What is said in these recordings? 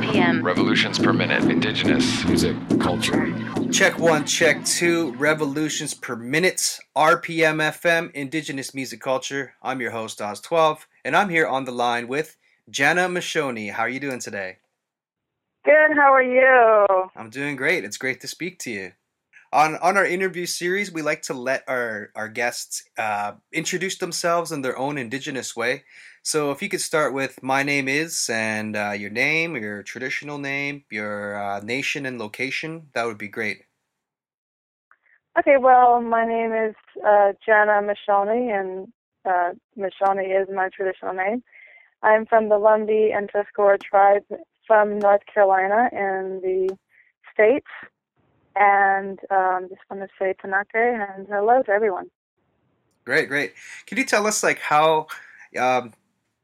RPM. Revolutions per minute. Indigenous music culture. Check one, check two. Revolutions per minute. RPM FM. Indigenous music culture. I'm your host Oz12, and I'm here on the line with Jana Mashonee. How are you doing today? Good. How are you? I'm doing great. It's great to speak to you. On on our interview series, we like to let our our guests uh, introduce themselves in their own indigenous way. So if you could start with my name is and uh, your name, your traditional name, your uh, nation and location, that would be great. Okay, well, my name is uh, Jana Mashonee, and uh, Mashonee is my traditional name. I'm from the Lumbee and Tuscarora tribe from North Carolina in the States. And um, just want to say Tanake and hello to everyone. Great, great. Can you tell us like how um,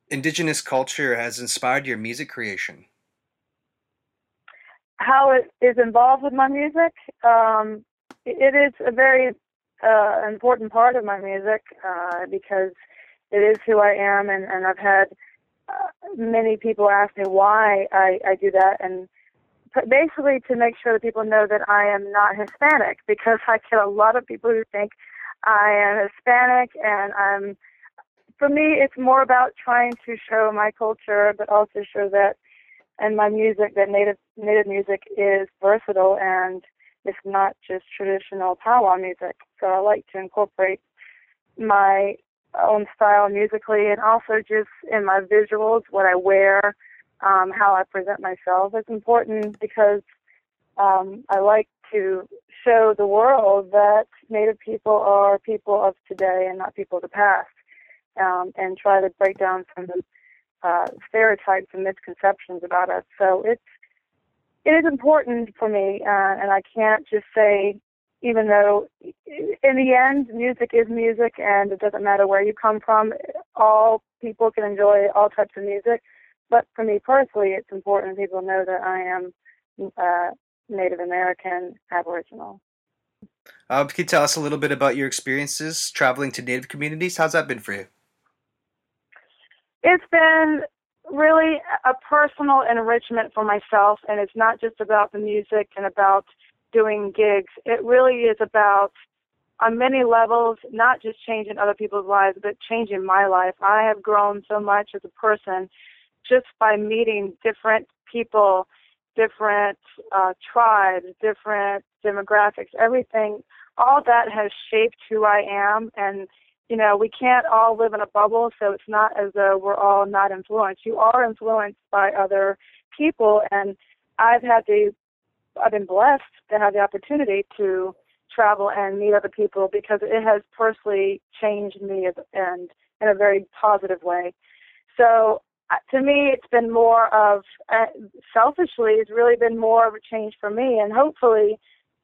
indigenous culture has inspired your music creation? How it is involved with my music? Um, it is a very uh, important part of my music uh, because it is who I am, and, and I've had uh, many people ask me why I, I do that, and basically to make sure that people know that I am not Hispanic because I get a lot of people who think I am Hispanic, and I'm for me, it's more about trying to show my culture, but also show that, and my music, that native native music is versatile and it's not just traditional powwow music. So I like to incorporate my own style musically, and also just in my visuals, what I wear, um, how I present myself. It's important because um, I like to show the world that Native people are people of today and not people of the past um, and try to break down some of the uh, stereotypes and misconceptions about us. So it's it is important for me, uh, and I can't just say, even though in the end music is music, and it doesn't matter where you come from, all people can enjoy all types of music. But for me personally, it's important people know that I am uh, Native American Aboriginal. Uh, can you tell us a little bit about your experiences traveling to Native communities? How's that been for you? It's been really a personal enrichment for myself, and it's not just about the music and about doing gigs. It really is about, on many levels, not just changing other people's lives, but changing my life. I have grown so much as a person just by meeting different people, different uh, tribes, different demographics, everything. All that has shaped who I am and you know, we can't all live in a bubble, so it's not as though we're all not influenced. You are influenced by other people, and I've had the, I've been blessed to have the opportunity to travel and meet other people because it has personally changed me and in a very positive way. So uh, to me, it's been more of, uh, selfishly, it's really been more of a change for me, and hopefully,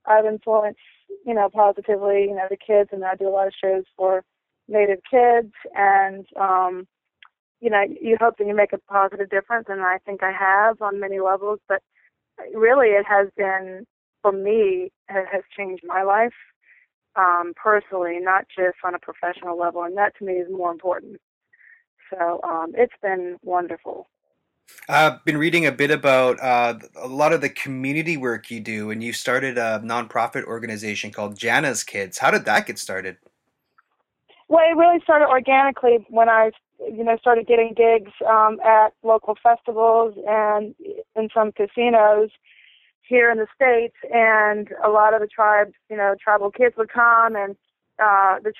I've influenced, you know, positively, you know, the kids, and I do a lot of shows for Native kids, and um, you know, you hope that you make a positive difference, and I think I have on many levels. But really, it has been for me, it has changed my life um, personally, not just on a professional level, and that to me is more important. So um, it's been wonderful. I've been reading a bit about uh, a lot of the community work you do, and you started a nonprofit organization called Jana's Kids. How did that get started? Well, it really started organically when I, you know, started getting gigs um, at local festivals and in some casinos here in the states, and a lot of the tribes, you know, tribal kids would come, and uh, the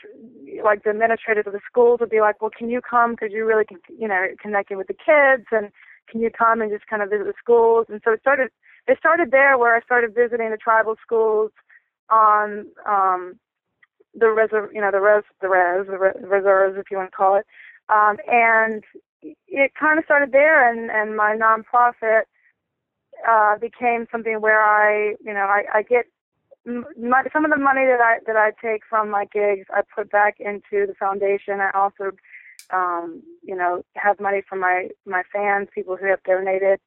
like the administrators of the schools would be like, "Well, can you come? Because you really, can, you know, connecting with the kids, and can you come and just kind of visit the schools?" And so it started. It started there, where I started visiting the tribal schools on um, the reserve, you know, the res, the res, the res, reserves, if you want to call it. Um, and it kind of started there, and and my nonprofit uh, became something where I, you know, I, I get my, some of the money that I that I take from my gigs, I put back into the foundation. I also, um, you know, have money from my my fans, people who have donated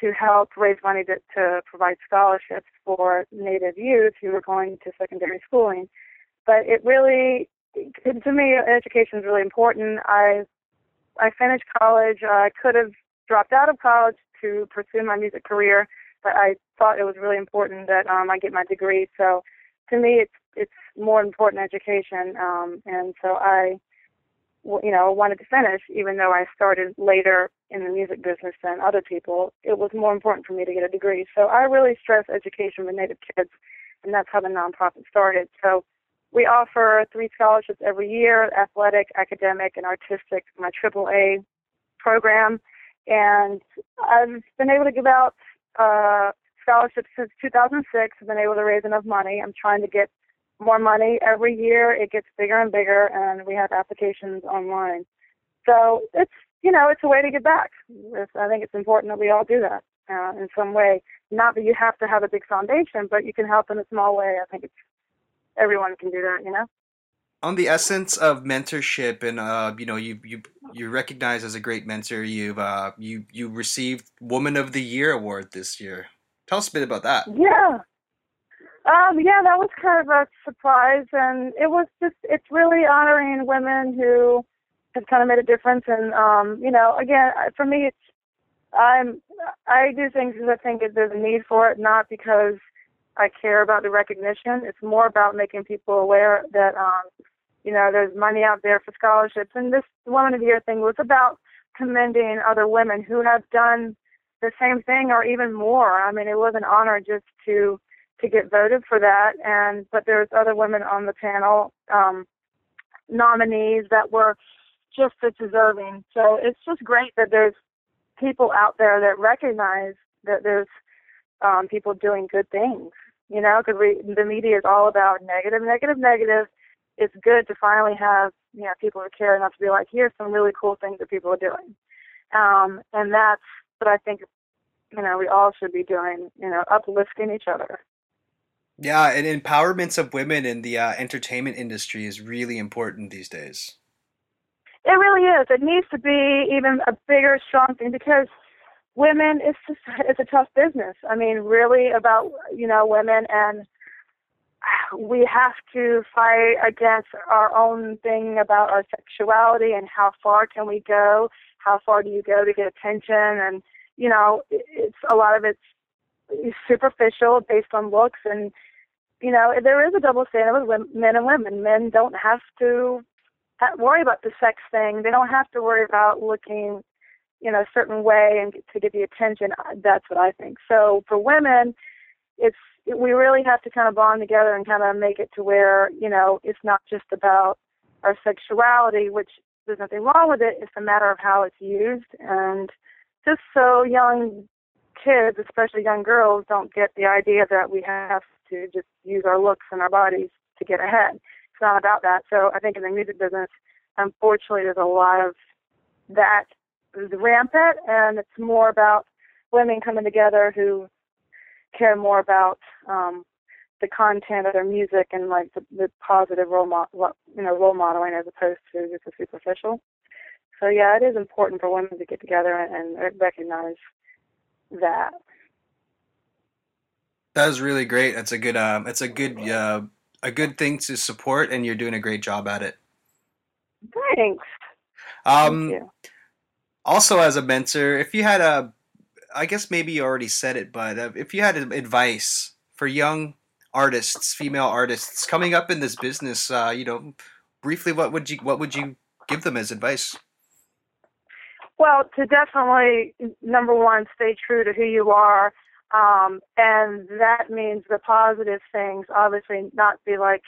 to help raise money to, to provide scholarships for Native youth who are going to secondary schooling but it really, to me, education is really important. I I finished college. I could have dropped out of college to pursue my music career, but I thought it was really important that um, I get my degree. So to me, it's it's more important education, um, and so I, you know, wanted to finish, even though I started later in the music business than other people. It was more important for me to get a degree. So I really stress education with Native kids, and that's how the nonprofit started. So we offer three scholarships every year: athletic, academic, and artistic. My AAA program, and I've been able to give out uh, scholarships since 2006. I've been able to raise enough money. I'm trying to get more money every year. It gets bigger and bigger, and we have applications online. So it's you know it's a way to give back. It's, I think it's important that we all do that uh, in some way. Not that you have to have a big foundation, but you can help in a small way. I think it's everyone can do that. You know. On the essence of mentorship, and uh, you know, you you you're recognized as a great mentor. You've uh, you you received Woman of the Year award this year. Tell us a bit about that. Yeah. Um, yeah, that was kind of a surprise, and it was just, it's really honoring women who have kind of made a difference. And, um, you know, again, for me, it's, I'm, I do things because I think there's a need for it, not because I care about the recognition. It's more about making people aware that, um, you know, there's money out there for scholarships. And this Woman of the Year thing was about commending other women who have done the same thing or even more. I mean, it was an honor just to to get voted for that. And but there's other women on the panel um, nominees that were just as deserving. So it's just great that there's people out there that recognize that there's um, people doing good things. You know, because we the media is all about negative, negative, negative. It's good to finally have you know people who care enough to be like, here's some really cool things that people are doing, um, and that's what I think you know we all should be doing. You know, uplifting each other. Yeah, and empowerments of women in the uh, entertainment industry is really important these days. It really is. It needs to be even a bigger, strong thing because women it's just it's a tough business. I mean, really about you know women and we have to fight against our own thing about our sexuality and how far can we go? How far do you go to get attention? And you know, it's a lot of it's superficial based on looks and you know, there is a double standard with men and women. Men don't have to worry about the sex thing. They don't have to worry about looking, you know, a certain way and to get the attention. Uh, that's what I think. So for women, it's we really have to kind of bond together and kind of make it to where you know it's not just about our sexuality, which there's nothing wrong with it. It's a matter of how it's used, and just so young kids, especially young girls, don't get the idea that we have to just use our looks and our bodies to get ahead. It's not about that. So I think in the music business, unfortunately, there's a lot of that rampant, and it's more about women coming together who care more about um, the content of their music and like the, the positive role model, you know, role modeling as opposed to just the superficial. So yeah, it is important for women to get together and, and recognize that. That is really great. That's a good. It's a good. Uh, a good thing to support, and you're doing a great job at it. Thanks. Um, Thank also, as a mentor, if you had a, I guess maybe you already said it, but uh, if you had advice for young artists, female artists coming up in this business, uh, you know, briefly, what would you what would you give them as advice? Well, to definitely number one, stay true to who you are um, and that means the positive things, obviously, not be like,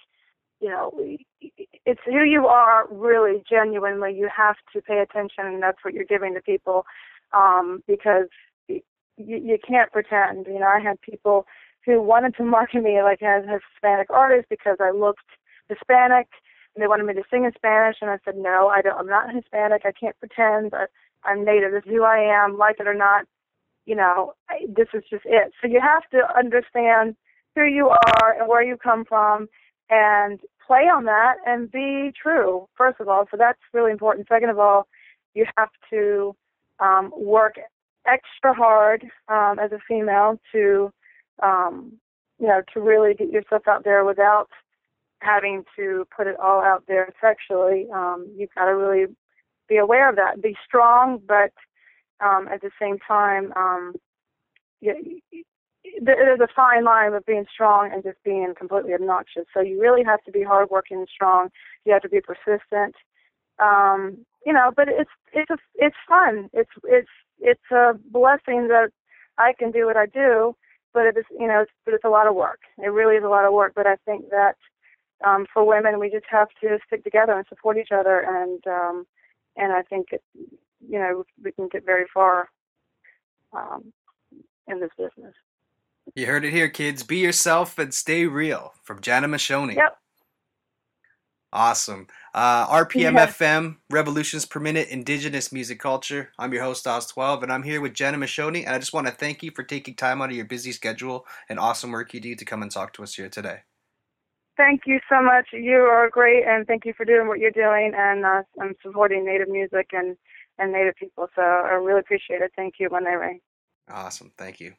you know, it's who you are really genuinely. You have to pay attention, and that's what you're giving to people um, because you, you can't pretend. You know, I had people who wanted to market me like as a Hispanic artist because I looked Hispanic, and they wanted me to sing in Spanish, and I said, no, I don't. I'm not Hispanic. I can't pretend. I, I'm native. This is who I am. Like it or not, you know, I, this is just it. So you have to understand who you are and where you come from and play on that and be true, first of all. So that's really important. Second of all, you have to um, work extra hard um, as a female to, um, you know, to really get yourself out there without having to put it all out there sexually. Um, you've got to really be aware of that. Be strong, but um, at the same time, um, you, there's a fine line of being strong and just being completely obnoxious. So you really have to be hardworking and strong. You have to be persistent. Um, you know, but it's it's a, it's fun. It's it's it's a blessing that I can do what I do. But it's you know, it's, but it's a lot of work. It really is a lot of work. But I think that um, for women, we just have to stick together and support each other, and um, and I think it, you know we can get very far um, in this business. You heard it here, kids. Be yourself and stay real. From Jana Mashonee. Yep. Awesome. Uh, RPM yeah. FM, Revolutions Per Minute, Indigenous Music Culture. I'm your host, Oz12, and I'm here with Jenna Mashonee. And I just want to thank you for taking time out of your busy schedule and awesome work you do to come and talk to us here today. Thank you so much. You are great, and thank you for doing what you're doing and uh, I'm supporting Native music and, and Native people. So I really appreciate it. Thank you, ring. Awesome. Thank you.